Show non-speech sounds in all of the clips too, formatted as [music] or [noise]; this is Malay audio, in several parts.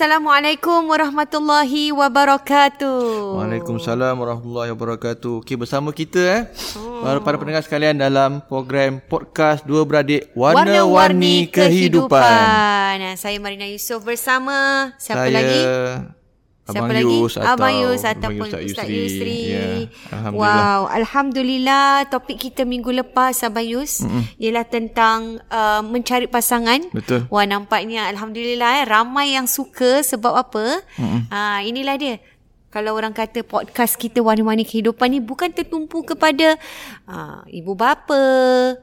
Assalamualaikum warahmatullahi wabarakatuh. Waalaikumsalam warahmatullahi wabarakatuh. Okey bersama kita eh oh. para, para pendengar sekalian dalam program podcast Dua Beradik Warna-Warni Kehidupan. Kehidupan. Saya Marina Yusof bersama siapa Saya lagi? Abang Siapa lagi? Yus atau Abang Yus Abang ataupun Ustaz Ustaz Yusri. Yusri. Ya, Alhamdulillah. Wow, Alhamdulillah topik kita minggu lepas Abang Yus Mm-mm. ialah tentang uh, mencari pasangan. Betul. Wah nampaknya Alhamdulillah eh, ramai yang suka sebab apa? Uh, inilah dia. Kalau orang kata podcast kita warna-warni kehidupan ni bukan tertumpu kepada uh, ibu bapa,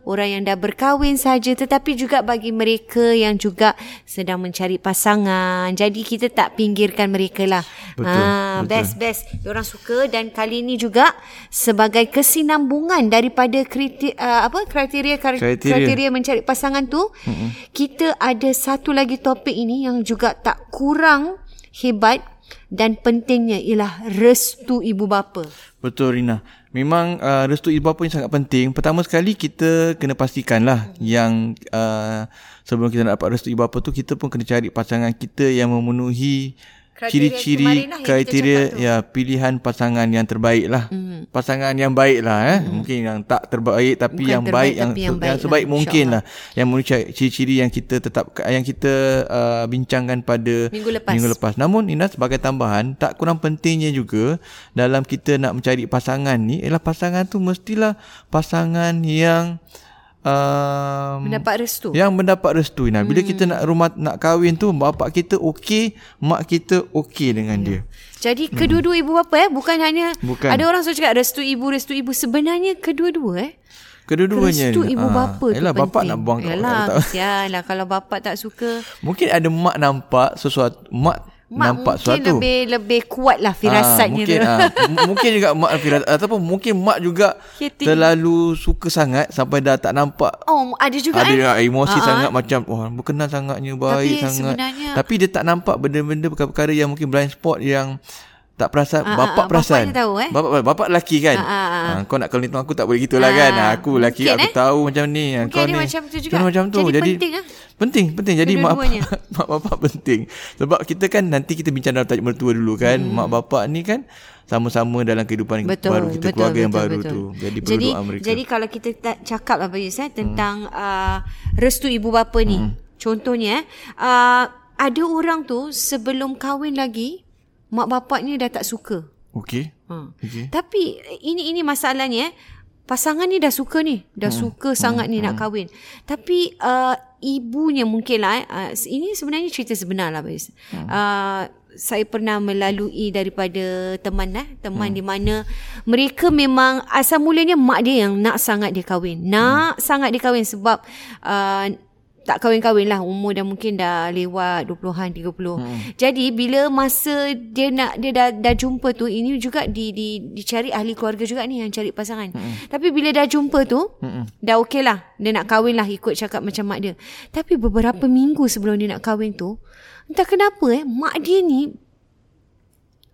orang yang dah berkahwin saja tetapi juga bagi mereka yang juga sedang mencari pasangan. Jadi kita tak pinggirkan mereka lah. Betul, Ah, betul. best best. Orang suka dan kali ini juga sebagai kesinambungan daripada kriteria uh, apa kriteria Kriteria. kriteria mencari pasangan tu, mm-hmm. kita ada satu lagi topik ini yang juga tak kurang hebat dan pentingnya ialah restu ibu bapa. Betul Rina. Memang uh, restu ibu bapa ni sangat penting. Pertama sekali kita kena pastikanlah yang uh, sebelum kita nak dapat restu ibu bapa tu kita pun kena cari pasangan kita yang memenuhi ciri-ciri lah kriteria ya pilihan pasangan yang terbaik lah. Mm. Pasangan yang baik lah eh. Mm. Mungkin yang tak terbaik tapi Bukan yang terbaik baik yang, yang baik yang lah, sebaik mungkin insyaAllah. lah. Yang memenuhi ciri-ciri yang kita tetap yang kita uh, bincangkan pada Minggu lepas. minggu lepas. Namun Ina sebagai tambahan tak kurang pentingnya juga dalam kita nak mencari pasangan ni ialah pasangan tu mestilah pasangan yang um, Mendapat restu. yang mendapat restu Ina. Bila hmm. kita nak rumah nak kahwin tu bapak kita okey, mak kita okey dengan dia. Jadi kedua-dua ibu bapa eh bukan hanya Bukan. ada orang selalu cakap restu ibu restu ibu sebenarnya kedua-dua eh Kedua-duanya. restu ibu Ah, bapa tu Yalah penting. bapak nak buang Yalah, kesianlah kalau bapak tak suka Mungkin ada mak nampak sesuatu mak, Mak nampak mungkin sesuatu. lebih lebih kuat lah firasatnya Ah, mungkin, tu. ah, m- mungkin juga mak firas ataupun mungkin mak juga Kiting. terlalu suka sangat sampai dah tak nampak Oh, ada juga ada eh. yang emosi Ah, ah. sangat macam wah berkenan sangatnya baik Tapi sangat. sebenarnya- Tapi dia tak nampak benda-benda perkara-perkara yang mungkin blind spot yang tak perasan ah, bapak ah, perasan. bapaknya tahu, eh? Bapak bapak lelaki kan. Ah, ah. Ah, kau nak kalau aku tak boleh gitulah Ah, kan. Aku lelaki mungkin, aku eh? tahu macam ni. Mungkin kau ni. macam tu juga. Macam tu. Jadi Jadi, penting, ah. Penting, penting. Jadi mak Kedua-duanya. [laughs] mak bapak penting. Sebab kita kan nanti kita bincang dalam tajuk mertua dulu kan. Hmm. Mak bapak ni kan sama-sama dalam kehidupan Betul, baru kita betul, keluarga yang betul, baru betul. tu. Jadi perlu jadi, doa mereka. Jadi kalau kita tak cakap apa Yus eh, tentang hmm. uh, restu ibu bapa ni. Hmm. Contohnya eh, uh, ada orang tu sebelum kahwin lagi mak bapaknya dah tak suka. Okey. Ha. Okey. Tapi ini ini masalahnya eh. Pasangan ni dah suka ni. Dah hmm. suka sangat ni nak kahwin. Tapi uh, ibunya mungkin lah. Eh, uh, ini sebenarnya cerita sebenar lah. Hmm. Uh, saya pernah melalui daripada teman eh. Teman hmm. di mana mereka memang asal mulanya mak dia yang nak sangat dia kahwin. Nak hmm. sangat dia kahwin sebab uh, tak kahwin-kahwin lah umur dah mungkin dah lewat 20-an 30. Hmm. Jadi bila masa dia nak dia dah dah jumpa tu ini juga di di dicari ahli keluarga juga ni yang cari pasangan. Hmm. Tapi bila dah jumpa tu hmm. dah okey lah dia nak kahwin lah ikut cakap macam mak dia. Tapi beberapa minggu sebelum dia nak kahwin tu entah kenapa eh mak dia ni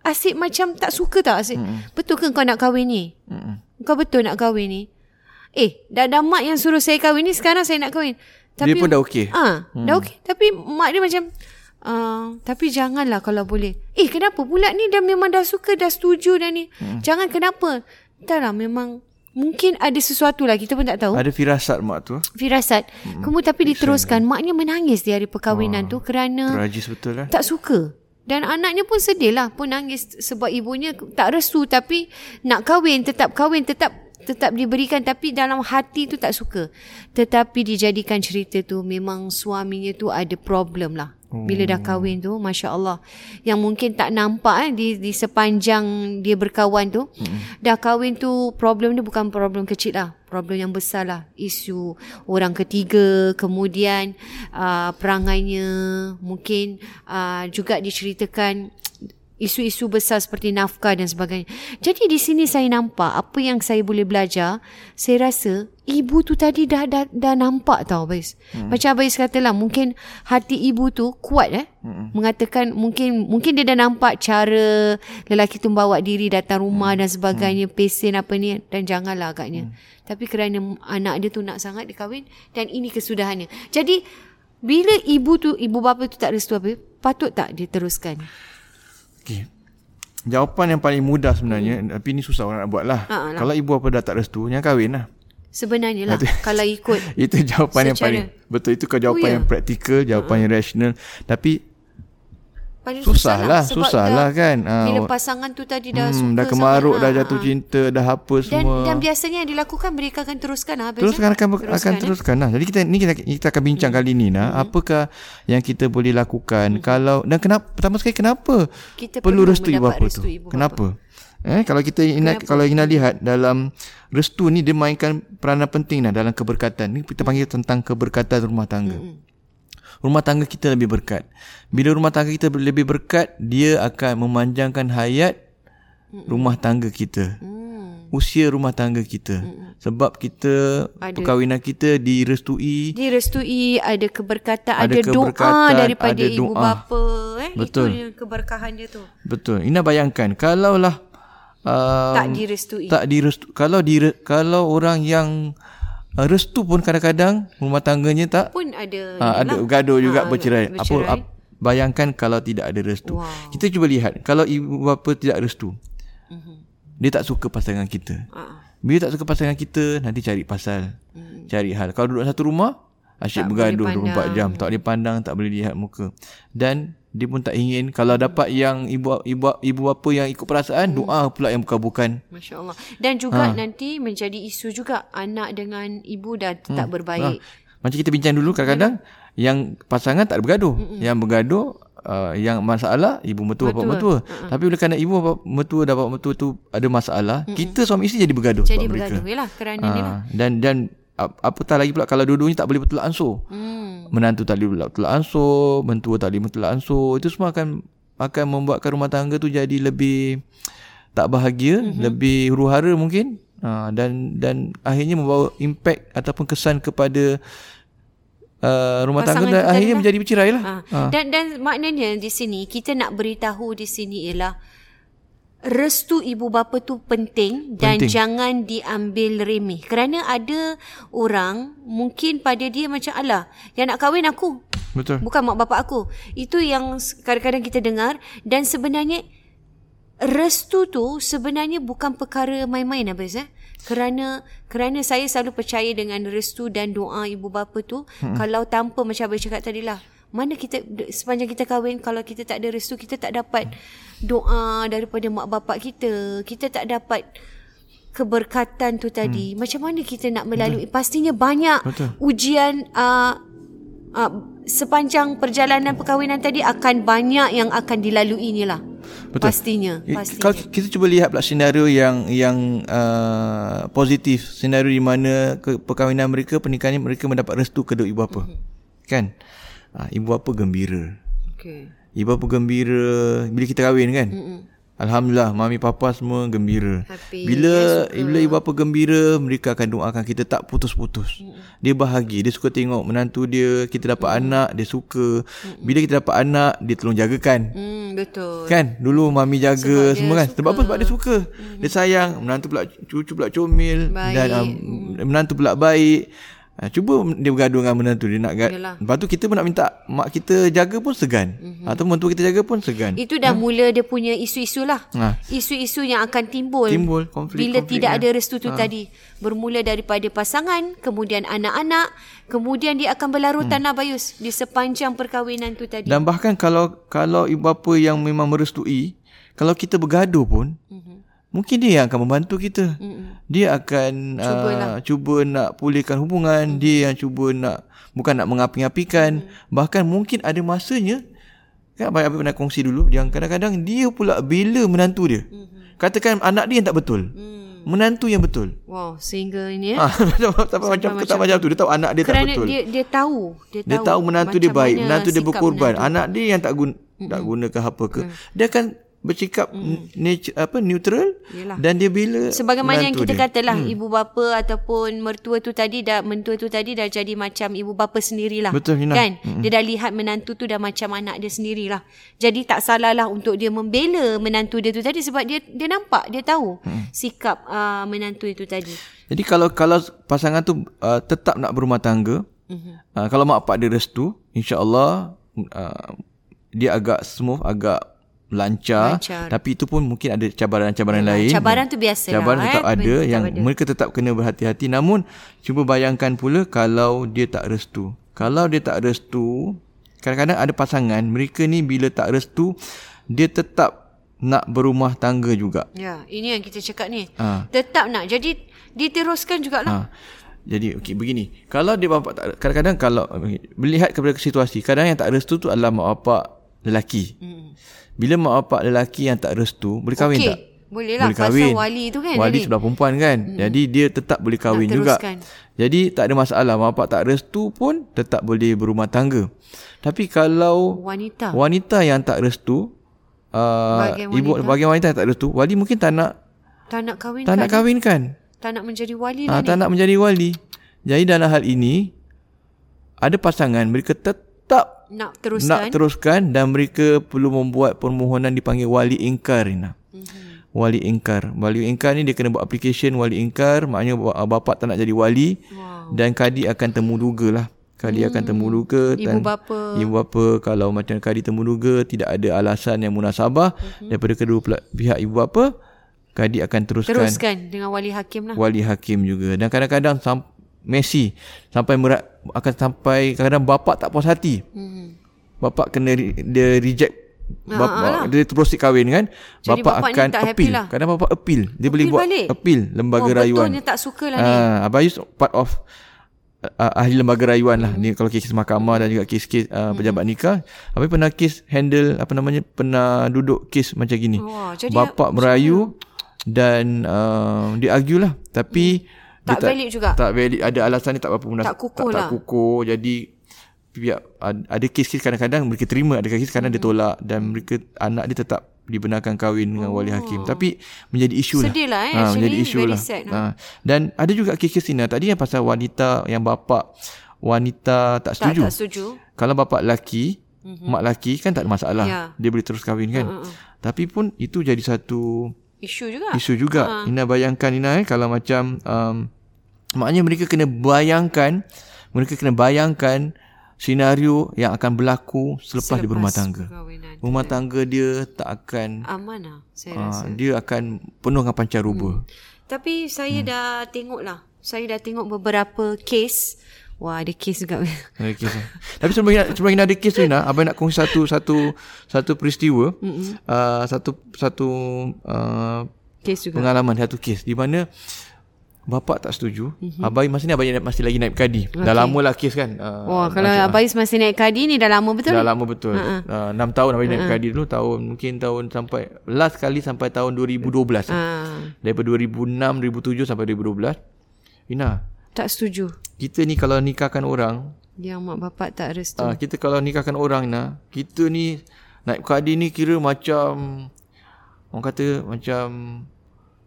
asyik macam tak suka tak asyik. Hmm. Betul ke kau nak kahwin ni? Hmm. Kau betul nak kahwin ni? Eh, dah dah mak yang suruh saya kahwin ni sekarang saya nak kahwin. Dia pun dah okey? Ah, hmm. dah okey. Tapi mak dia macam uh, tapi janganlah kalau boleh. Eh, kenapa pula ni dah memang dah suka, dah setuju dah ni. Hmm. Jangan kenapa? Entahlah memang mungkin ada sesuatu lah kita pun tak tahu. Ada firasat mak tu. Firasat. Hmm. Kemudian tapi diteruskan maknya menangis di hari perkahwinan tu kerana Tragis betul lah. tak suka. Dan anaknya pun sedih lah pun nangis sebab ibunya tak restu tapi nak kahwin tetap kahwin tetap tetap diberikan tapi dalam hati tu tak suka. Tetapi dijadikan cerita tu memang suaminya tu ada problem lah. Bila dah kahwin tu Masya Allah Yang mungkin tak nampak eh, di, di sepanjang dia berkawan tu hmm. Dah kahwin tu Problem dia bukan problem kecil lah Problem yang besar lah Isu orang ketiga Kemudian uh, Perangainya Mungkin uh, Juga diceritakan isu-isu besar seperti nafkah dan sebagainya. Jadi di sini saya nampak apa yang saya boleh belajar, saya rasa ibu tu tadi dah dah, dah nampak tau Abais. Hmm. Macam Abais katalah mungkin hati ibu tu kuat eh. Hmm. Mengatakan mungkin mungkin dia dah nampak cara lelaki tu bawa diri datang rumah hmm. dan sebagainya, hmm. pesen apa ni dan janganlah agaknya. Hmm. Tapi kerana anak dia tu nak sangat dia kahwin dan ini kesudahannya. Jadi Bila ibu tu ibu bapa tu tak restu apa, patut tak dia teruskan? Okey. Jawapan yang paling mudah sebenarnya hmm. tapi ni susah orang nak buat lah. Ha, lah. Kalau ibu apa dah tak restu, jangan kahwin lah. Sebenarnya lah kalau ikut [laughs] Itu jawapan yang Secara- paling betul itu kau jawapan Oh, ya? yang praktikal, jawapan yang rasional. Tapi paling susah lah, sebab susah dah- lah kan. Ah, Bila pasangan tu tadi dah hmm, suka dah kemaruk, sangat, dah jatuh ha. cinta, dah apa Dan semua. dan biasanya yang dilakukan mereka akan teruskan lah. Teruskan akan teruskan, akan eh? teruskan lah. Jadi kita ni kita, kita akan bincang Hmm. kali ni nah, apakah yang kita boleh lakukan kalau dan kenapa pertama sekali kenapa Kita perlu perlu restu ibu bapa restu tu? bapa. kenapa? Eh kalau kita ingat kalau kita lihat dalam restu ni dia mainkan peranan penting nah dalam keberkatan. Ni kita panggil tentang keberkatan rumah tangga. Rumah tangga kita lebih berkat. Bila rumah tangga kita lebih berkat, dia akan memanjangkan hayat rumah tangga kita. Hmm. Usia rumah tangga kita. Sebab kita Ada. perkahwinan kita direstui Direstui ada keberkatan, Ada ada, doa keberkatan, daripada ada ibu doa. bapa eh. Betul. Itu yang keberkahan dia tu. Betul. Ina bayangkan kalaulah uh, tak direstui. tak direstu kalau di kalau orang yang uh, restu pun kadang-kadang rumah tangganya tak pun ada uh, ada inilah. gaduh juga Ah, bercerai. Apa bercerai. ap, bayangkan kalau tidak ada restu. Wow. Kita cuba lihat kalau ibu bapa tidak restu. Mhm. Dia tak suka pasangan kita. Ah, Bila tak suka pasangan kita nanti cari pasal. Cari hal. Kalau duduk satu rumah asyik Tak bergaduh boleh 24 jam, tak boleh pandang, tak boleh lihat muka. Dan dia pun tak ingin kalau dapat yang ibu ibu ibu bapa yang ikut perasaan, doa pula yang bukan-bukan. Masya Allah. Dan juga Ha. nanti menjadi isu juga anak dengan ibu dah tak berbaik. Macam kita bincang dulu kadang-kadang yang pasangan tak ada bergaduh. Yang bergaduh uh, yang masalah ibu mertua bapa mertua. Tapi bila kerana ibu bapa mertua dan bapa mertua tu ada masalah, kita suami isteri jadi bergaduh Jadi sebab mereka. bergaduh yalah kerana ni lah. Ha, dan dan ap- apatah lagi pula kalau dua-duanya tak boleh betul ansur. Hmm. Menantu tak boleh betul ansur, mentua tak boleh betul ansur. Itu semua akan akan membuatkan rumah tangga tu jadi lebih tak bahagia, mm-hmm. lebih huru-hara mungkin. Ha, dan dan akhirnya membawa impak ataupun kesan kepada uh, rumah Pasangan tangga dan akhirnya lah. menjadi bercerai lah. Ha. Dan dan maknanya di sini kita nak beritahu di sini ialah restu ibu bapa tu penting dan Penting. jangan diambil remeh. Kerana ada orang mungkin pada dia macam alah yang nak kahwin aku Betul. bukan mak bapak aku. Itu yang kadang-kadang kita dengar dan sebenarnya restu tu sebenarnya bukan perkara main-main Abis eh. Kerana kerana saya selalu percaya dengan restu dan doa ibu bapa tu hmm. kalau tanpa macam abang cakap tadi lah. Mana kita sepanjang kita kahwin kalau kita tak ada restu kita tak dapat doa daripada mak bapak kita. Kita tak dapat keberkatan tu tadi. Hmm. Macam mana kita nak melalui Betul. pastinya banyak Betul. ujian uh, uh, sepanjang perjalanan perkahwinan tadi akan banyak yang akan dilalui ni lah. Betul. Pastinya, pastinya. Kalau kita cuba lihat pula senario yang yang uh, positif, senario di mana ke, perkahwinan mereka, pernikahan mereka mendapat restu kedua ibu bapa. Mm-hmm. Kan? Uh, ibu bapa gembira. Okay. Ibu bapa gembira bila kita kahwin kan? Mm-hmm. Alhamdulillah mami papa semua gembira. Happy, Bila bila ibu bapa gembira, mereka akan doakan kita tak putus-putus. Mm-hmm. Dia bahagia, dia suka tengok menantu dia, kita dapat mm-hmm. anak, dia suka. Mm-hmm. Bila kita dapat anak, dia tolong jagakan. Hmm, betul. Kan dulu mami jaga Sebab semua kan. suka. Sebab apa? Sebab dia suka. Mm-hmm. Dia sayang, menantu pula cucu pula comel Baik. dan um, mm. menantu pula baik. Ha, cuba dia bergaduh dengan menantu dia nak gad. Yalah. Lepas tu kita pun nak minta mak kita jaga pun segan. Mm-hmm. Atau mentua kita jaga pun segan. Itu dah mula dia punya isu-isu lah. Ha. Isu-isu yang akan timbul. Timbul konflik- Bila konflik tidak dia. ada restu tu tadi. Bermula daripada pasangan, kemudian anak-anak, kemudian dia akan berlarutan hmm. Abayus di sepanjang perkahwinan tu tadi. Dan bahkan kalau kalau ibu bapa yang memang merestui, kalau kita bergaduh pun, mm-hmm. Mungkin dia yang akan membantu kita. Mm-hmm. Dia akan Cubalah. uh, cuba nak pulihkan hubungan, mm-hmm. dia yang cuba nak bukan nak mengapi-apikan, mm-hmm. bahkan mungkin ada masanya kan abang pernah kongsi dulu yang kadang-kadang dia pula bila menantu dia. Mm-hmm. Katakan anak dia yang tak betul. Mm. Menantu yang betul. Wow, sehingga ini ya. Ah, [laughs] macam macam macam, macam tu dia tahu anak dia tak Kerana betul. dia dia tahu, dia, Dia tahu menantu dia baik, menantu dia berkorban. menantu. Anak dia yang tak guna mm tak guna ke apa ke. Dia akan bercakap mm. nature, apa neutral Yelah. dan dia bila Sebagaimana yang kita dia. katalah hmm. ibu bapa ataupun mertua tu tadi dah mentua tu tadi dah jadi macam ibu bapa sendirilah. Betul, Nina. Kan? Hmm. Dia dah lihat menantu tu dah macam anak dia sendirilah. Jadi tak salahlah untuk dia membela menantu dia tu tadi sebab dia dia nampak, dia tahu hmm. sikap uh, menantu itu tadi. Jadi kalau kalau pasangan tu uh, tetap nak berumah tangga, Mm-hmm. Uh, kalau mak bapak dia restu, insya-Allah uh, dia agak smooth, agak lancar, Lancar. tapi itu pun mungkin ada cabaran-cabaran lain. Cabaran tu biasa Cabaran lah, tetap eh. ada Tetap yang ada. mereka tetap kena berhati-hati. Namun cuba bayangkan pula kalau dia tak restu. Kalau dia tak restu, kadang-kadang ada pasangan mereka ni bila tak restu dia tetap nak berumah tangga juga. Ya, ini yang kita cakap ni. Ha. Tetap nak. Jadi diteruskan jugalah. Ha. Jadi okey begini. Kalau dia bapa tak kadang-kadang kalau okay, melihat kepada situasi, kadang yang tak restu tu adalah mak bapak lelaki. Hmm. Bila mak bapak lelaki yang tak restu, boleh kahwin Okey, tak? boleh lah. Boleh kahwin. Pasal wali tu kan Wali tadi. sebelah perempuan kan. Hmm. Jadi dia tetap boleh kahwin Nak juga. teruskan. Jadi tak ada masalah. Mak bapak tak restu pun tetap boleh berumah tangga. Tapi kalau Wanita. wanita yang tak restu, uh, Bahagian ibu wanita. bagian wanita yang tak restu, wali mungkin tak nak tak nak kahwin tak nak kahwinkan. tak nak menjadi wali Ha, lah tak nak menjadi wali. Jadi dalam hal ini ada pasangan mereka tetap ni. Nak teruskan. nak teruskan dan mereka perlu membuat permohonan dipanggil wali ingkar Rina. Mm-hmm. Wali ingkar. Wali ingkar ni dia kena buat application wali ingkar, maknanya ba- bapa tak nak jadi wali Wow. dan kadi akan temu duga lah. Kadi hmm. akan temu duga Ibu dan bapa. ibu bapa kalau macam kadi temu duga tidak ada alasan yang munasabah mm-hmm. daripada kedua pihak ibu bapa, kadi akan teruskan teruskan dengan wali hakim lah. wali hakim juga dan kadang-kadang sam- Messi sampai merat, akan sampai kadang-kadang bapak tak puas hati. Hmm. Bapak kena re- dia reject Ah, bapak ah, dia terus kahwin kan. Jadi bapak bapak ni akan tak appeal. lah. Kadang bapak appeal. Dia boleh buat balik? appeal lembaga oh, rayuan. Betulnya tak suka lah ni. Ah, Abang Yus part of uh, ahli lembaga rayuan lah. Ni kalau kes mahkamah dan juga kes-kes uh, pejabat nikah. Abang pernah kes handle apa namanya pernah duduk kes macam gini. Wah, jadi Bapak merayu dan uh, dia argue lah. Tapi Tak dia valid juga. Tak valid. Ada alasan dia tak apa munas. Tak kukuh tak, lah. tak kukuh. Jadi ada kes-kes kadang-kadang mereka terima, ada kes kadang dia Hmm. tolak dan mereka anak dia tetap dibenarkan kahwin dengan wali hakim. Tapi menjadi isu lah. Oh. Sedih lah, eh, Ha, actually. menjadi isu lah. sad Ha. Dan ada juga kes-kes ni tadi yang pasal wanita yang bapa wanita tak tak, setuju. tak setuju. Kalau bapa lelaki, mm-hmm. mak lelaki kan tak ada masalah. Ya. Dia boleh terus kahwin kan. Uh-uh. Tapi pun itu jadi satu Isu juga. isu juga. Uh-huh. Ina bayangkan Ina eh kalau macam um, maknanya mereka kena bayangkan mereka kena bayangkan senario yang akan berlaku selepas, dia berumah tangga. Rumah tangga dia tak akan Aman lah saya uh, rasa. dia akan penuh dengan pancaruba. Hmm. Tapi saya hmm. dah tengok lah. Saya dah tengok beberapa kes. Wah ada kes juga. [laughs] Ada kes. Tapi sebelum kita, sebelum kita ada kes tu Ina, abang nak kongsi satu satu satu peristiwa, uh, satu satu uh, kes juga. pengalaman satu kes di mana bapak tak setuju. Mm-hmm. Abai masa ni abai masih lagi naik kadi. Okay. Dah lama lah kes kan. Uh, Wah kalau Abais masih naik kadi ni dah lama betul? Dah lama betul. Uh-huh. Uh, 6 tahun abai naik kadi dulu tahun mungkin tahun sampai last kali sampai tahun 2012. Uh. Ah, Daripada 2006 2007 sampai 2012. Ina, tak setuju. kita ni kalau nikahkan orang, Yang mak bapak tak restu. uh, kita kalau nikahkan orang Ina, kita ni naik kadi ni kira macam orang kata macam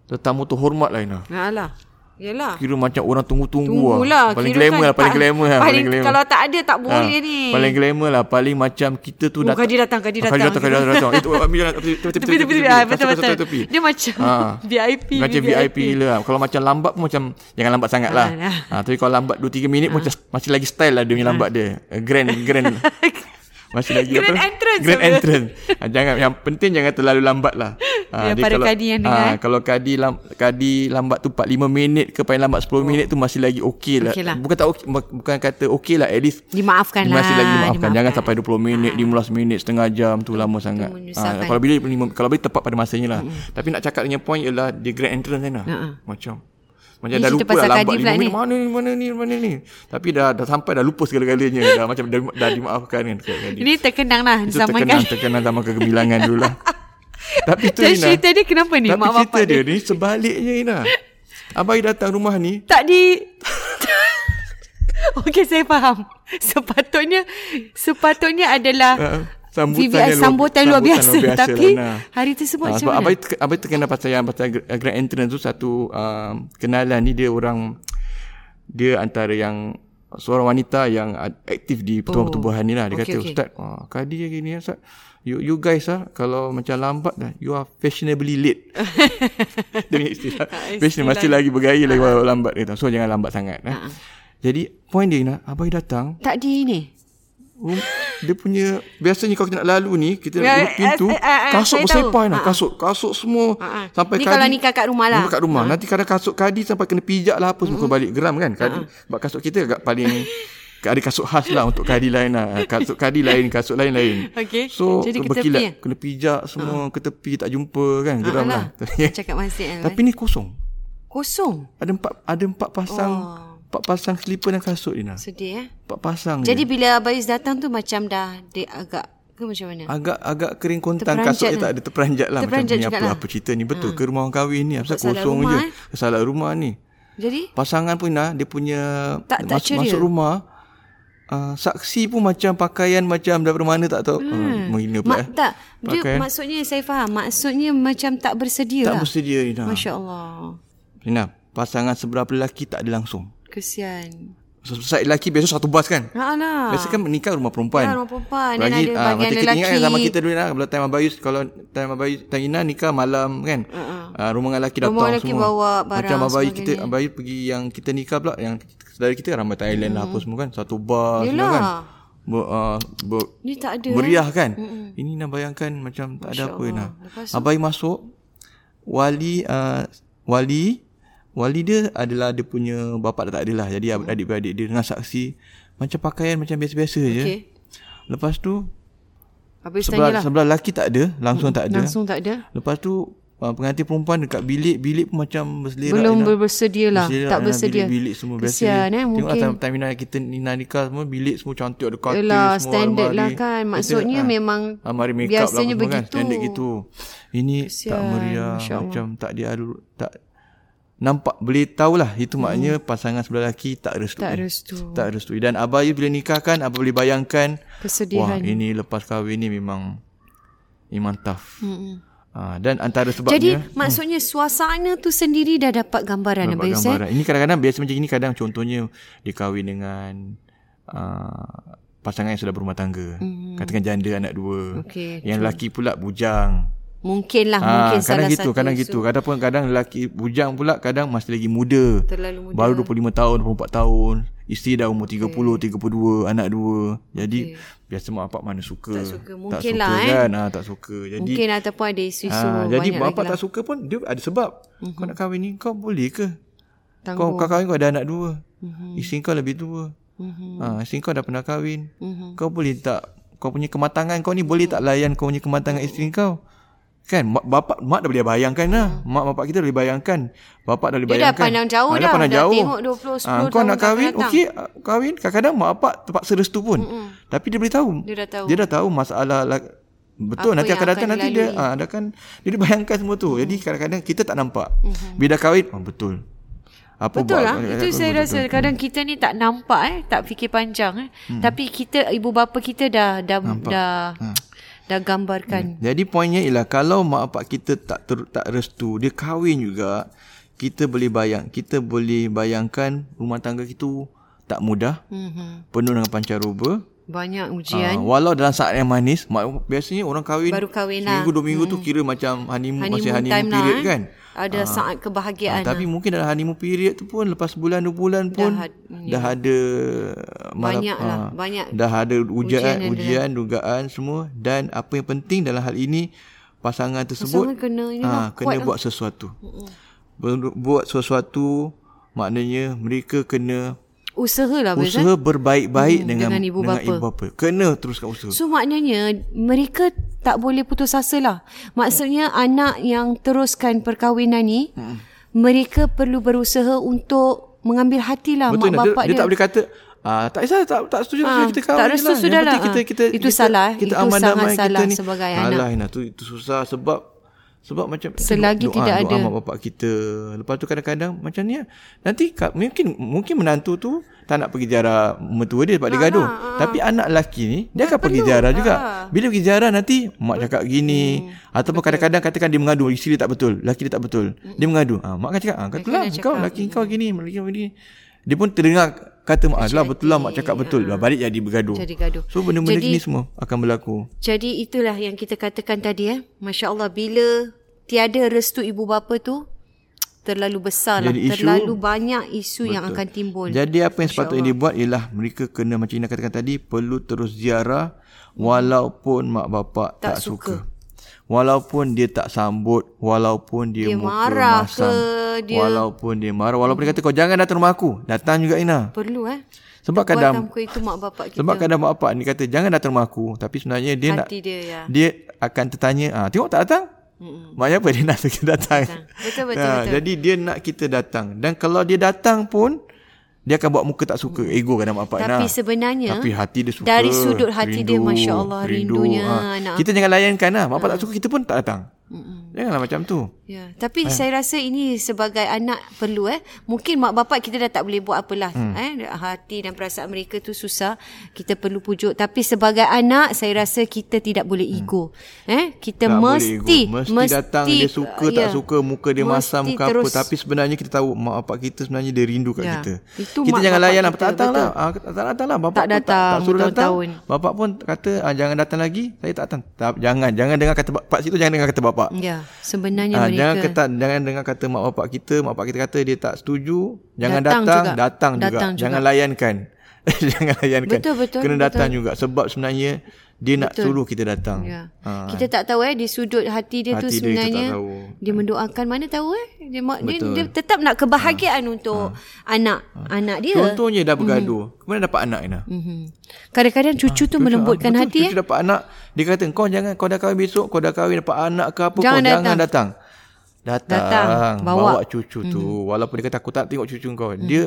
tetamu terhormat lah Ina. Alah. Yalah. Kira macam orang tunggu-tunggu Tunggulah. lah. Paling kira glamour kan lah, paling tak- glamour lah. Paling, glamour. kalau tak ada tak boleh Ah, ni. Paling glamour lah. Paling macam kita tu Oh, kadi datang, kadi Ah, datang. Kadi datang, kadi datang. datang. Itu ambil jalan tepi, tepi, tepi, Tepi tepi tepi. Ah, betul betul. Dia macam Ah. [laughs] VIP. Macam VIP lah. Kalau macam lambat pun macam jangan lambat sangat lah. Ah. Ah, tapi kalau lambat 2-3 minit pun macam masih lagi style lah dia punya lambat dia. Eh, Grand, grand. [laughs] Masih lagi Grand apa? entrance Grand apa? entrance. Ah, jangan yang penting jangan terlalu lambat lah. Ah, dia Daripada kalau, kadi yang dengar, eh. kalau kadi lam, kadi lambat tu 4 5 minit ke paling lambat 10 minit tu masih lagi okey lah. Okey lah. Bukan tak okey, bukan kata okey lah at least Dimaafkan lah. masih lagi maafkan. dimaafkan. Jangan sampai 20 minit, 15 minit, setengah jam tu lama sangat. Ah, kalau lima- kalau boleh tepat pada masanya lah. Tapi nak cakap dengan point ialah dia grand entrance kan lah. Ha-ha. Macam macam dah lupa lah lambat pula 5 minit ni. mana ni mana ni mana ni. Tapi dah dah sampai dah lupa segala-galanya dah macam dah, dah dimaafkan kan. Ini terkenang lah Itu zaman terkenang kan. terkenang zaman kegemilangan dulu lah. [laughs] Tapi tu Ina. cerita dia kenapa ni? Tapi Mak cerita dia ni sebaliknya Ina. Abai datang rumah ni Tak di [laughs] Okey saya faham. Sepatutnya sepatutnya adalah uh, VVS sambutan luar biasa, tapi hari tersebut Ah, macam sebab mana? abai abai terkenal pasal yang pasal gr- grand entrance tu? Satu uh, kenalan ni dia orang dia antara yang seorang wanita yang aktif di pertubuhan-pertubuhan ni lah. Dia Okey, kata okey. ustaz wah kadi yang gini ustaz. You you guys ah kalau macam lambat dah you are fashionably late. [laughs] Dia punya istilah. Ah, fashion masih lagi bergaya lagi walau lambat dia so jangan lambat sangat eh. Jadi point dia Ina, abai datang? Tak di ni. Um, dia punya biasanya kalau kita nak lalu ni kita Ya, nak pintu eh, eh, eh, kasut tahu. nak Ha. kasut kasut semua Ha. sampai Ni kadi kalau nikah kat rumah lah. Nikah kat rumah nanti kadang kasut kadi sampai kena pijak lah apa semua balik geram kan kadi sebab kasut kita agak paling ada kasut khas lah untuk kadi lain lah kasut kadi lain kasut lain lain Okey. so Jadi berkilat tepi, eh? kena pijak semua ke tepi tak jumpa kan geram lah Cakap masih. tapi ni kosong Kosong. ada empat ada empat pasang Oh. Empat pasang slipper dan kasut Dina Sedih eh. empat pasang Jadi je. bila Abayus datang tu macam dah dia agak ke macam mana? agak agak kering kontan Terperanjat kasut dia lah. tak ada terperanjat lah Terperanjat macam ni apa jugalah. apa cerita ni betul ke rumah orang kahwin ni Salah kosong rumah, je eh? salah rumah ni Jadi pasangan pun nah dia punya Tak- tak masuk, ceria. masuk rumah uh, saksi pun macam pakaian macam daripada mana tak tahu hmm. uh, menghina pula mak eh. tak dia Pakai. maksudnya saya faham maksudnya macam tak bersedia tak lah. bersedia Ina Masya-Allah. Ina pasangan sebelah lelaki tak ada langsung Kesian. Side lelaki biasa satu bas kan Ha lah. Biasa kan menikah rumah perempuan. Ya, rumah perempuan. Dan Lagi, ada bahagian macam kita ingat kan lelaki. zaman kita dulu lah. Bila time Abayus, kalau time Abayus, time Ina nikah malam kan. Uh-uh. Uh, rumah lelaki datang Rumah lelaki semua. bawa barang Macam Abayus kita. Abayus pergi yang kita nikah pula. Yang saudara kita ramai Thailand lah apa semua kan. Satu semua Yelah. kan. Ber, uh, ber, Ni tak ada. meriah kan. Ini nak bayangkan macam tak ada apa Ina. Abai masuk. Wali, uh, wali Wali dia adalah dia punya bapa dah tak ada lah. Jadi Hmm. adik-beradik dia dengan saksi macam pakaian macam biasa-biasa je. Okey. Lepas tu Habis sebelah tanyalah. sebelah lelaki tak ada, langsung tak ada. Langsung tak ada. Lepas tu uh, pengantin perempuan dekat bilik, bilik pun macam berselerak. Belum Ina. bersedia lah. Berselerak, Tak Ina, bersedia. Bilik-bilik semua biasa. Kesian eh Tengok mungkin. time Ina kita Nina nikah semua bilik semua cantik ada katil Yelah, semua standard almari. lah kan. Maksudnya ah, memang almari make up biasanya lah semua kan. begitu. Standard gitu. Ini tak Kesian, meriah Masya Allah. macam tak dialu tak nampak boleh tahulah itu maknanya pasangan sebelah lelaki tak restu. Hmm. Tak restu. Tak restu. Dan Abayu bila nikahkan Abah boleh bayangkan Kesedihan. Wah ini lepas kahwin ni memang Memang tough hmm. ha, Dan antara sebabnya Jadi maksudnya suasana tu sendiri dah dapat gambaran Dapat eh? gambaran. Ini kadang-kadang biasa macam ini kadang contohnya dia kahwin dengan uh, pasangan yang sudah berumah tangga. Mm. Katakan janda anak dua. Okey, Yang lelaki pula bujang. Mungkin lah, Ah, mungkin kadang salah gitu, satu. kadang gitu. Kadang pun kadang lelaki bujang pula kadang masih lagi muda. Terlalu muda. Baru 25 tahun, 24 tahun. Isteri dah umur 30, okay. 32, anak dua. Jadi okay. biasa mak bapak mana suka. Tak suka. tak Mungkin suka lah, eh. kan. Ha, tak suka. Jadi Mungkin ataupun ada isu-isu Ah, jadi banyak bapa lagi lah. tak suka pun dia ada sebab. Mm-hmm. Kau nak kahwin ni kau boleh ke? Tangguh. Kau kau kahwin kau ada anak dua. Mm-hmm. Isteri kau lebih tua. Mm-hmm. Ha, isteri kau dah pernah kahwin. Mm-hmm. Kau boleh tak kau punya kematangan kau ni boleh tak layan kau punya kematangan isteri kau? Kan mak bapak mak dah boleh bayangkan lah. Mak bapak kita dah boleh bayangkan. Bapak dah boleh Dia dah bayangkan. pandang jauh Ah, dah. pandang Dah jauh. tengok 20, 10 Ah, kau tahun nak akan kahwin, okey, ah, kahwin. Kadang-kadang mak bapak terpaksa restu pun. Mm-mm. Tapi dia boleh tahu. Dia dah tahu. Dia dah tahu masalah lah, Betul Apa nanti akan datang akan nanti dia ah dia kan dia dah bayangkan semua tu. Jadi kadang-kadang kita tak nampak. Bila dah kahwin, oh, betul. Apa Betul lah. betul, Itu betul, saya betul. rasa kadang kita ni tak nampak eh, tak fikir panjang eh. Tapi kita ibu bapa kita dah dah dah dah gambarkan. Jadi poinnya ialah kalau mak bapak kita tak ter, tak restu, dia kahwin juga, kita boleh bayang, kita boleh bayangkan rumah tangga kita tak mudah, Mhm. penuh dengan pancaroba. Banyak Uh, ujian. walau dalam saat yang manis, mak, biasanya orang kahwin Baru kahwin lah. Seminggu dua minggu tu kira macam honeymoon, honeymoon masih honeymoon time period lah eh. kan. Ada saat Ah, kebahagiaan. tapi mungkin dalam honeymoon period tu pun lepas bulan dua bulan pun dah, had- dah ada malap- Banyak lah, ah, banyak dah ada ujian ujian dugaan semua dan apa yang penting dalam hal ini pasangan tersebut Pasangan kena lah, kena lah. buat sesuatu. Buat sesuatu maknanya mereka kena Usaha lah usaha berbaik-baik Hmm, dengan dengan ibu dengan bapa. ibu bapa. Kena teruskan usaha. So maknanya mereka tak boleh putus asa lah. Maksudnya anak yang teruskan perkahwinan ni, hmm. mereka perlu berusaha untuk mengambil hati lah Betul mak Ina. dia, bapak dia, tak boleh kata ah tak kisah tak tak setuju setuju kita kahwin tak restu lah. sudah lah. kita kita Itu kita, salah. kita Itu aman sangat damai salah kita ni. sebagai Alah Ina tu itu susah sebab sebab macam Selagi doa, tidak doa ada. mak bapak kita. Lepas tu kadang-kadang macam ni lah. nanti mungkin mungkin menantu tu tak nak pergi ziarah mertua dia sebab dia gaduh. Tapi anak lelaki ni dia akan pergi ziarah juga. Bila pergi ziarah nanti mak cakap gini ataupun kadang-kadang katakan dia mengadu isteri dia tak betul, lelaki dia tak betul. Dia mengadu. Ah mak akan cakap ah katalah kau lelaki kau gini, lelaki kau gini. Dia pun terdengar kata mak lah betul lah mak cakap betul. Lah balik jadi bergaduh. Jadi gaduh. So benda-benda Jadi- gini semua akan berlaku. Jadi itulah yang kita katakan tadi eh. Masya Allah bila tiada restu ibu bapa tu terlalu besar lah. Jadi isu. Terlalu banyak isu Betul. yang akan timbul. Jadi apa yang sepatutnya dibuat ialah mereka kena macam Ina katakan tadi perlu terus ziarah walaupun mak bapak tak, tak suka. suka. Walaupun dia tak sambut, walaupun dia, dia muka marah masam, ke dia walaupun dia marah, walaupun dia kata kau jangan datang rumah aku, datang juga Ina. perlu eh. Sebab kadang Kekuatan itu mak bapak kita. sebab kadang mak bapak ni kata jangan datang rumah aku, tapi sebenarnya dia nak Hati dia ya. dia akan tertanya, ah tengok tak datang? Mm-mm. Maknanya apa dia nak [laughs] kita datang. Betul betul Ha, betul. jadi dia nak kita datang dan kalau dia datang pun dia akan buat muka tak suka. Ego kan mak bapak Tapi nak. sebenarnya Tapi hati dia suka. dari sudut hati dia, Masya Allah, rindunya Ha. Kita jangan layankan lah. Mak bapak tak suka kita pun tak datang. Mm-mm. Janganlah macam tu. Ya, tapi eh. saya rasa ini sebagai anak perlu eh. Mungkin mak bapak kita dah tak boleh buat apalah hmm. eh hati dan perasaan mereka tu susah. Kita perlu pujuk tapi sebagai anak saya rasa kita tidak boleh ego. Hmm. Eh, kita tak mesti ego. mesti, mesti datang dia suka uh, tak ya. suka muka dia Mesti masam ke apa tapi sebenarnya kita tahu mak bapak kita sebenarnya dia rindu kat Ya. kita. Itu kita jangan bapak layan lah kita, tak datang lah. betul. Ah, tak datang lah bapak Tak pun tak, datang tak suruh datang. bertahun-tahun. Bapak pun kata ah, jangan datang lagi saya tak datang. Tak, jangan jangan dengar kata pak situ jangan dengar kata bapak. Ya, sebenarnya Ah, mereka jangan kata jangan dengar kata mak bapak kita, mak bapak kita kata dia tak setuju, jangan Datang datang, juga. datang juga. Datang juga. Jangan layankan. [laughs] jangan layankan. Betul, betul, Kena betul. datang juga sebab sebenarnya dia nak suruh kita datang. Ya. Ah. Kita tak tahu eh di sudut hati dia tu Hati dia tak sebenarnya tahu. dia mendoakan mana tahu eh dia mak- dia, dia tetap nak kebahagiaan untuk anak anak dia. Contohnya dah bergaduh. Mm-hmm. Kemudian dapat anak Ina. Mhm. Kadang-kadang cucu tu Cucu, melembutkan ah, hati betul, eh. Cucu dapat anak. Dia kata kau jangan kau dah kahwin besok, kau dah kahwin dapat anak ke apa Jangan kau jangan datang. Datang, Datang, bawa. bawa. cucu tu. Mhm. Walaupun dia kata aku tak tengok cucu kau. Dia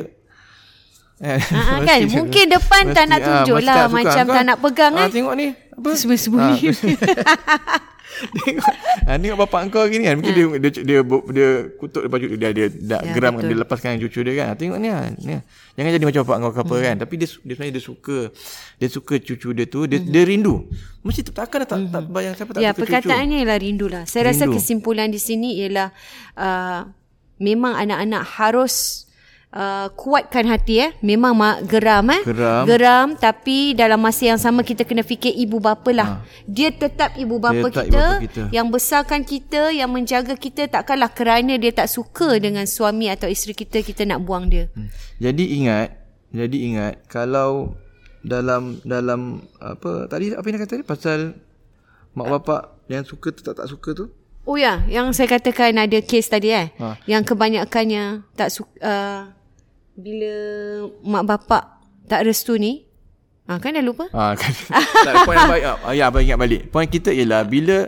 eh, Ah, mesti- kan mungkin depan tak nak tunjuk mesti lah tak suka. macam Kau, tak nak pegang eh. Tengok ni. Apa? Sembunyi-sembunyi. Ah, [laughs] tengok, ah, tengok bapak kau gini kan. Mungkin dia, dia, dia, dia, dia kutuk baju dia, dia, dia, dia Ya, geram betul. dia lepaskan cucu dia kan. Ah, Tengok ni lah. Ni. lah. Jangan jadi macam bapak kau ke apa Hmm. kan. Tapi dia, dia sebenarnya dia suka. Dia suka cucu dia tu. Dia, dia rindu. Mesti tak- takkan tak, tak bayang siapa tak Hmm. Ya, suka cucu. perkataannya ialah rindulah. Saya rasa Rindu. kesimpulan di sini ialah uh, memang anak-anak harus uh, kuatkan hati eh. Memang mak geram eh. Geram. Geram tapi dalam masa yang sama kita kena fikir ibu bapa lah. Dia tetap ibu bapa tetap kita, ibu bapa kita. yang besarkan kita, yang menjaga kita takkanlah kerana dia tak suka dengan suami atau isteri kita kita nak buang dia. Hmm. Jadi ingat, jadi ingat kalau dalam dalam apa tadi apa yang dia kata tadi pasal mak bapak yang suka tak tak suka tu. Oh ya, yang saya katakan ada kes tadi eh. Ha. Yang kebanyakannya tak suka uh, bila mak bapak tak restu ni. Ah kan dah lupa? Ah kan. [laughs] tak point yang baik. Ah, ya abang ingat balik. Point kita ialah bila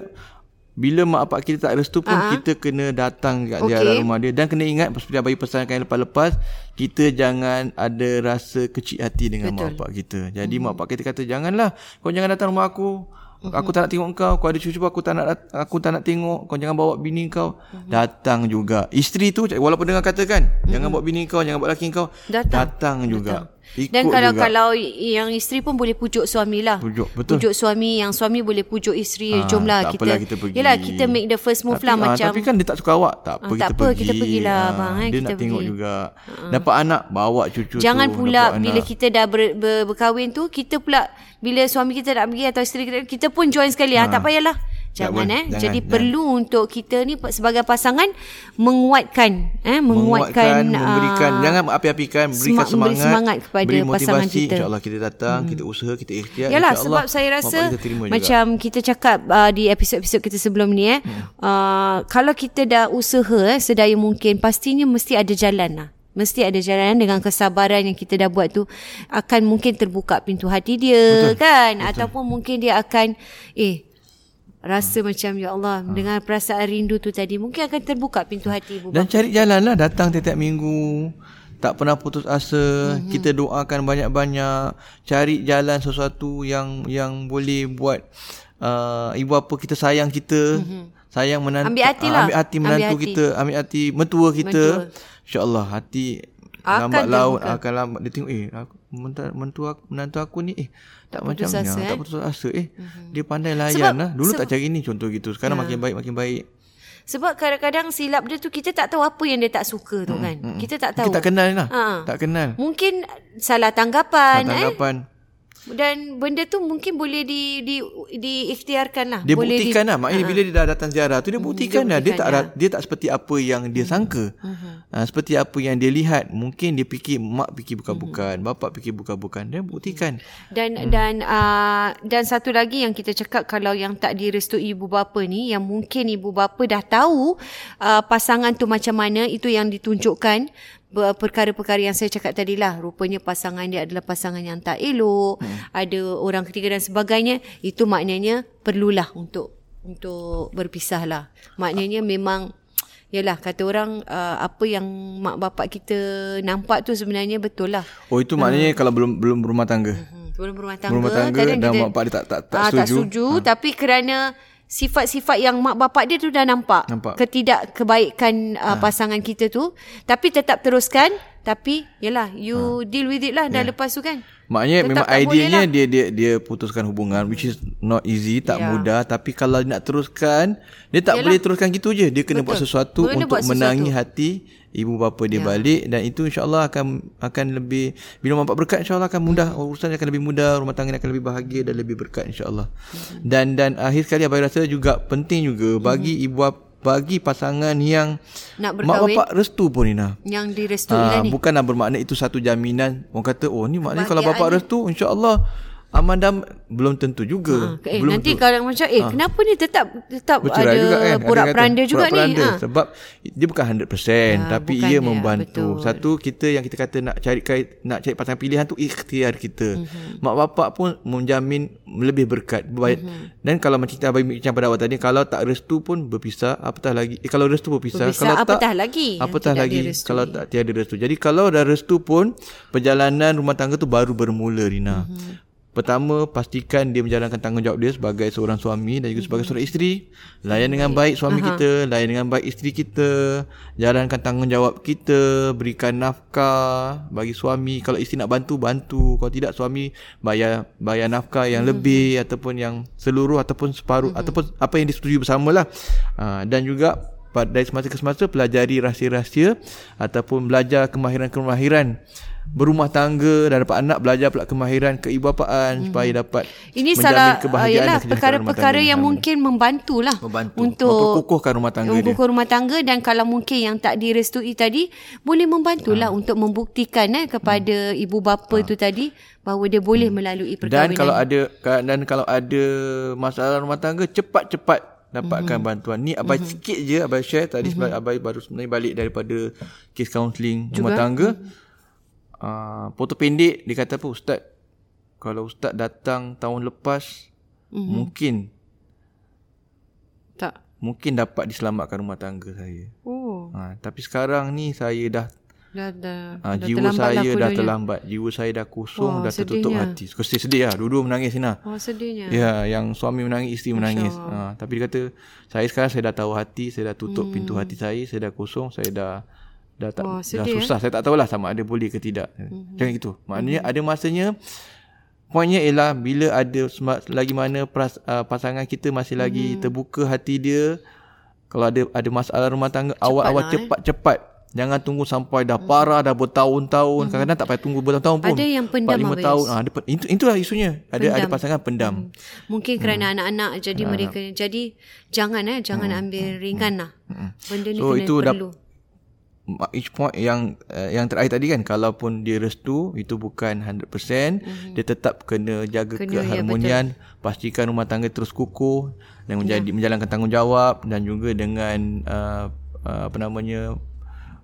bila mak bapak kita tak restu pun uh-huh. kita kena datang kat Okey. ziarah rumah dia dan kena ingat seperti abang pesankan yang lepas-lepas kita jangan ada rasa kecil hati dengan Betul. mak bapak kita. Jadi mak bapak kita kata janganlah kau jangan datang rumah aku. Aku tak nak tengok kau. Kau ada cucu aku tak nak aku tak nak tengok. Kau jangan bawa bini kau. Datang juga. Isteri tu walaupun dengar katakan jangan bawa bini kau, jangan bawa laki kau. Datang. Datang juga. Ikut Dan kalau juga. kalau yang isteri pun boleh pujuk suami lah. Pujuk, betul. Pujuk suami, yang suami boleh pujuk isteri. Ah, Jomlah tak kita. apalah kita pergi. Yelah kita make the first move tapi, lah ah, macam. Tapi kan dia tak suka awak. Tak apa, Ah, kita, tak apa, pergi. kita pergilah, Ah, abang, eh, Dia kita nak tengok pergi. juga. Dapat anak, bawa cucu Jangan tu. pula bila anak. kita dah ber, ber, berkahwin tu kita pula bila suami kita nak pergi atau isteri kita kita pun join sekali ah tak payahlah Jangan eh Jangan, jadi jangan. perlu untuk kita ni sebagai pasangan menguatkan eh menguatkan, memberikan ah, jangan api-apikan berikan sema- memberi semangat semangat kepada beri pasangan motivasi kita. insyaallah kita datang kita usaha kita ikhtiar Yalah sebab saya rasa kita terima juga. macam kita cakap uh, di episod-episod kita sebelum ni eh Hmm. uh, kalau kita dah usaha eh sedaya mungkin pastinya mesti ada jalan lah. Mesti ada jalan dengan kesabaran yang kita dah buat tu akan mungkin terbuka pintu hati dia Betul. kan Betul. ataupun mungkin dia akan eh rasa hmm. macam ya Allah Ha. dengan perasaan rindu tu tadi mungkin akan terbuka pintu hati ibu dan cari jalan lah datang tiap-tiap minggu tak pernah putus asa mm-hmm. kita doakan banyak-banyak cari jalan sesuatu yang yang boleh buat uh, ibu bapa kita sayang kita mm-hmm. sayang menantu Ambil hati ah, lah. ambil hati Ambil menantu hati. kita ambil hati mentua kita insyaallah hati Akan lambat terbuka. akan lambat dia tengok eh aku, mentua, menantu aku ni eh tak, macam putus ni asa, ah, eh? tak putus asa eh. Mm-hmm. dia pandai layan Sebab- lah. Dulu sebab- tak cari ni contoh gitu. Sekarang makin baik makin baik. Sebab kadang-kadang silap dia tu kita tak tahu apa yang dia tak suka tu kan. kita tak tahu. kita tak kenal lah. Ha. tak kenal. Mungkin salah tanggapan, eh. tanggapan Dan benda tu mungkin boleh di di diikhtiarkan lah. Dia boleh buktikan lah. Maknanya bila dia dah datang ziarah tu dia buktikan dia lah. Dia tak dia tak seperti apa yang dia sangka. Ha, seperti apa yang dia lihat. Mungkin dia fikir mak fikir bukan-bukan, bapak fikir bukan-bukan. Dia buktikan. Dan hmm. dan uh, dan satu lagi yang kita cakap kalau yang tak direstui ibu bapa ni yang mungkin ibu bapa dah tahu uh, pasangan tu macam mana itu yang ditunjukkan perkara-perkara yang saya cakap tadi lah rupanya pasangan dia adalah pasangan yang tak elok hmm. ada orang ketiga dan sebagainya itu maknanya perlulah untuk untuk berpisah lah maknanya memang Yalah kata orang uh, apa yang mak bapak kita nampak tu sebenarnya betul lah. Oh itu maknanya uh. kalau belum belum berumah tangga. Uh-huh. Belum berumah tangga. Berumah tangga dan kita, mak bapak dia tak tak tak uh, setuju. Tak setuju uh. tapi kerana sifat-sifat yang mak bapak dia tu dah nampak, nampak. ketidak kebaikan uh, ha. pasangan kita tu tapi tetap teruskan tapi yalah you ha. deal with it lah dah yeah. lepas tu kan maknanya tetap memang ideanya lah. dia dia dia putuskan hubungan which is not easy tak yeah. mudah tapi kalau nak teruskan dia tak yalah. boleh teruskan gitu je dia kena Betul. buat sesuatu kena untuk buat menangi sesuatu. hati ibu bapa dia ya. balik dan itu insyaallah akan akan lebih bila mak berkat insyaallah akan mudah urusan akan lebih mudah rumah tangga akan lebih bahagia dan lebih berkat insyaallah hmm. dan dan akhir sekali abang rasa juga penting juga bagi hmm. ibu bapa bagi pasangan yang nak berkahwin, mak bapak restu pun Nina. Yang direstui ha, lah ni. Bukanlah bermakna itu satu jaminan. Orang kata, oh ni maknanya kalau bapak restu, insyaAllah Amanda belum tentu juga. Ha, eh, belum nanti kalau macam eh ha. kenapa ni tetap tetap Bercerai ada juga, kan? pura peranda juga ni. Ha. Sebab dia bukan 100% ha, tapi ia membantu. Betul. Satu kita yang kita kata nak cari nak cari pasangan pilihan tu ikhtiar kita. Mm-hmm. Mak bapak pun menjamin lebih berkat. Mm-hmm. Dan kalau macam kita abang macam pada awal tadi kalau tak restu pun berpisah apatah lagi. Eh, kalau restu berpisah, berpisah kalau apatah tak lagi. Apatah lagi kalau tak tiada restu. Jadi kalau dah restu pun perjalanan rumah tangga tu baru bermula Rina. Mm-hmm. Pertama, pastikan dia menjalankan tanggungjawab dia sebagai seorang suami dan juga sebagai seorang isteri. Layan dengan baik suami Aha. kita, layan dengan baik isteri kita, jalankan tanggungjawab kita, berikan nafkah bagi suami. Kalau isteri nak bantu, bantu. Kalau tidak, suami bayar bayar nafkah yang hmm. lebih ataupun yang seluruh ataupun separuh hmm. ataupun apa yang disetujui bersamalah. Ha, dan juga dari semasa ke semasa pelajari rahsia-rahsia ataupun belajar kemahiran-kemahiran berumah tangga dan dapat anak belajar pula kemahiran keibapaan hmm. supaya dapat ini salah uh, perkara-perkara yang hmm. mungkin membantulah membantu untuk memperkukuhkan rumah tangga memperkukuhkan rumah tangga dan kalau mungkin yang tak direstui tadi boleh membantulah ha. untuk membuktikan eh kepada hmm. ibu bapa ha. tu tadi bahawa dia boleh hmm. melalui perkahwinan dan kalau ada dan kalau ada masalah rumah tangga cepat-cepat dapatkan mm-hmm. bantuan. Ni abai mm-hmm. sikit je abai share tadi mm-hmm. sebab abai baru sebenarnya balik daripada kes counselling rumah tangga. Mm-hmm uh, foto pendek dia kata apa ustaz kalau ustaz datang tahun lepas mm-hmm. mungkin tak mungkin dapat diselamatkan rumah tangga saya. Oh. Ha, tapi sekarang ni saya dah dah dah, ha, dah jiwa saya lah dah terlambat. Jiwa saya dah kosong, oh, dah tertutup hati. Sedih sedih lah. Dua-dua menangis ni Oh, sedihnya. Ya, yang suami menangis, isteri menangis. Ha, tapi dia kata, saya sekarang saya dah tahu hati, saya dah tutup hmm. pintu hati saya, saya dah kosong, saya dah dah tak Wah, dah susah. Eh? Saya tak tahulah sama ada boleh ke tidak. Mm-hmm. Jangan gitu. Maknanya mm-hmm. ada masanya poinnya ialah bila ada lagi mana pras, uh, pasangan kita masih mm-hmm. lagi terbuka hati dia kalau ada ada masalah rumah tangga awal-awal cepat-cepat eh? Jangan tunggu sampai dah parah dah bertahun-tahun. Hmm. Kadang-kadang tak payah tunggu bertahun-tahun pun. Ada yang pendam 4, 5 tahun. Ah ha, itu itulah isunya. Ada pendam. ada pasangan pendam. Hmm. Mungkin kerana hmm. anak-anak jadi ha. mereka jadi jangan eh jangan hmm. ambil ringan lah. Hmm. Benda ni so, kena itu perlu. Dah, each point yang uh, yang terakhir tadi kan kalaupun dia restu itu bukan 100% mm-hmm. dia tetap kena jaga kena, ya, keharmonian ya, pastikan rumah tangga terus kukuh dan menjadi ya. menjalankan tanggungjawab dan juga dengan uh, uh, apa namanya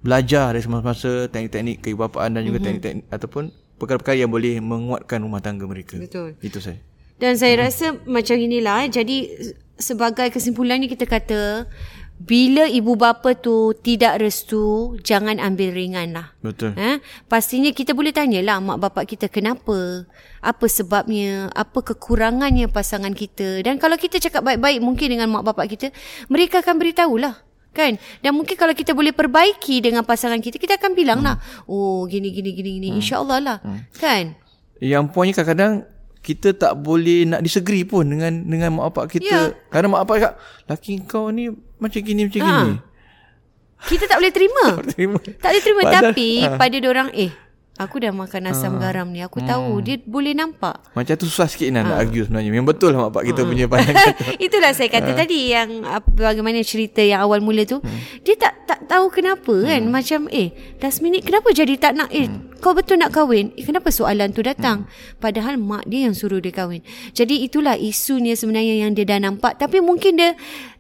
belajar dari semasa-masa teknik-teknik keibapaan dan juga mm-hmm. teknik-teknik ataupun perkara-perkara yang boleh menguatkan rumah tangga mereka betul itu saya dan saya hmm. rasa macam inilah jadi sebagai kesimpulannya kita kata bila ibu bapa tu tidak restu, jangan ambil ringan lah. Betul. Eh? Pastinya kita boleh tanyalah mak bapak kita kenapa, apa sebabnya, apa kekurangannya pasangan kita. Dan kalau kita cakap baik-baik mungkin dengan mak bapak kita, mereka akan beritahulah. Kan? Dan mungkin kalau kita boleh perbaiki dengan pasangan kita, kita akan bilang lah, hmm. oh gini, gini, gini, gini. Hmm. InsyaAllah lah. Hmm. Kan? Yang poinnya kadang-kadang, kita tak boleh nak disagree pun dengan dengan mak bapak kita. Ya. Kerana mak bapak cakap, laki kau ni macam gini, macam ha. gini. Kita tak boleh terima. [laughs] tak boleh terima. Tak boleh terima. Padahal, Tapi ha. pada orang eh, Aku dah makan asam uh, garam ni. Aku hmm. tahu dia boleh nampak. Macam tu susah sikit nak uh. nak argue sebenarnya. Memang betul lah mak pak kita uh. punya pandangan [laughs] tu. Itulah saya kata uh. tadi yang bagaimana cerita yang awal mula tu. Hmm. Dia tak tak tahu kenapa kan. Hmm. Macam eh last minute kenapa jadi tak nak eh hmm. kau betul nak kahwin. Eh kenapa soalan tu datang. Hmm. Padahal mak dia yang suruh dia kahwin. Jadi itulah isunya sebenarnya yang dia dah nampak. Tapi mungkin dia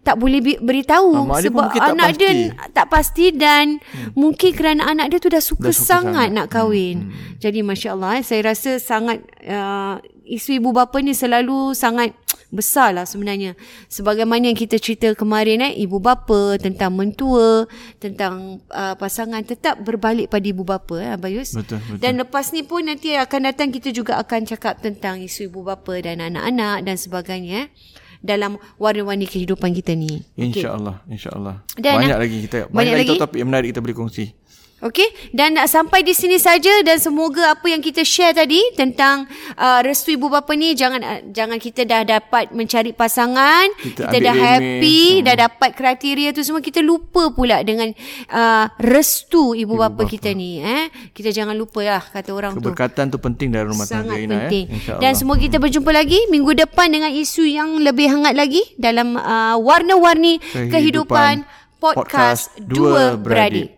tak boleh beritahu ha, sebab anak dia tak pasti dan hmm. mungkin kerana anak dia tu dah suka, dah suka sangat, sangat nak kahwin. Hmm. Hmm. Jadi masya-Allah eh, saya rasa sangat uh, isu ibu bapa ni selalu sangat besar lah sebenarnya. Sebagaimana yang kita cerita kemarin eh ibu bapa tentang mentua, tentang uh, pasangan tetap berbalik pada ibu bapa eh Abayus. Betul, betul. Dan lepas ni pun nanti akan datang kita juga akan cakap tentang isu ibu bapa dan anak-anak dan sebagainya eh dalam warna-warni kehidupan kita ni. InsyaAllah. Okay. InsyaAllah. banyak lagi kita. Banyak, banyak lagi topik yang menarik kita boleh kongsi. Okey? Dan nak sampai di sini saja dan semoga apa yang kita share tadi tentang uh, restu ibu bapa ni jangan uh, jangan kita dah dapat mencari pasangan kita, kita dah happy hmm. dah dapat kriteria tu semua kita lupa pula dengan uh, restu ibu, ibu bapa, bapa. kita ni eh? Kita jangan lupa lah kata orang keberkatan tu. Keberkatan tu penting dalam rumah tangga Sangat Ina, penting. Eh? dan semoga kita berjumpa lagi minggu depan dengan isu yang lebih hangat lagi dalam uh, warna-warni kehidupan, kehidupan podcast, podcast dua beradik.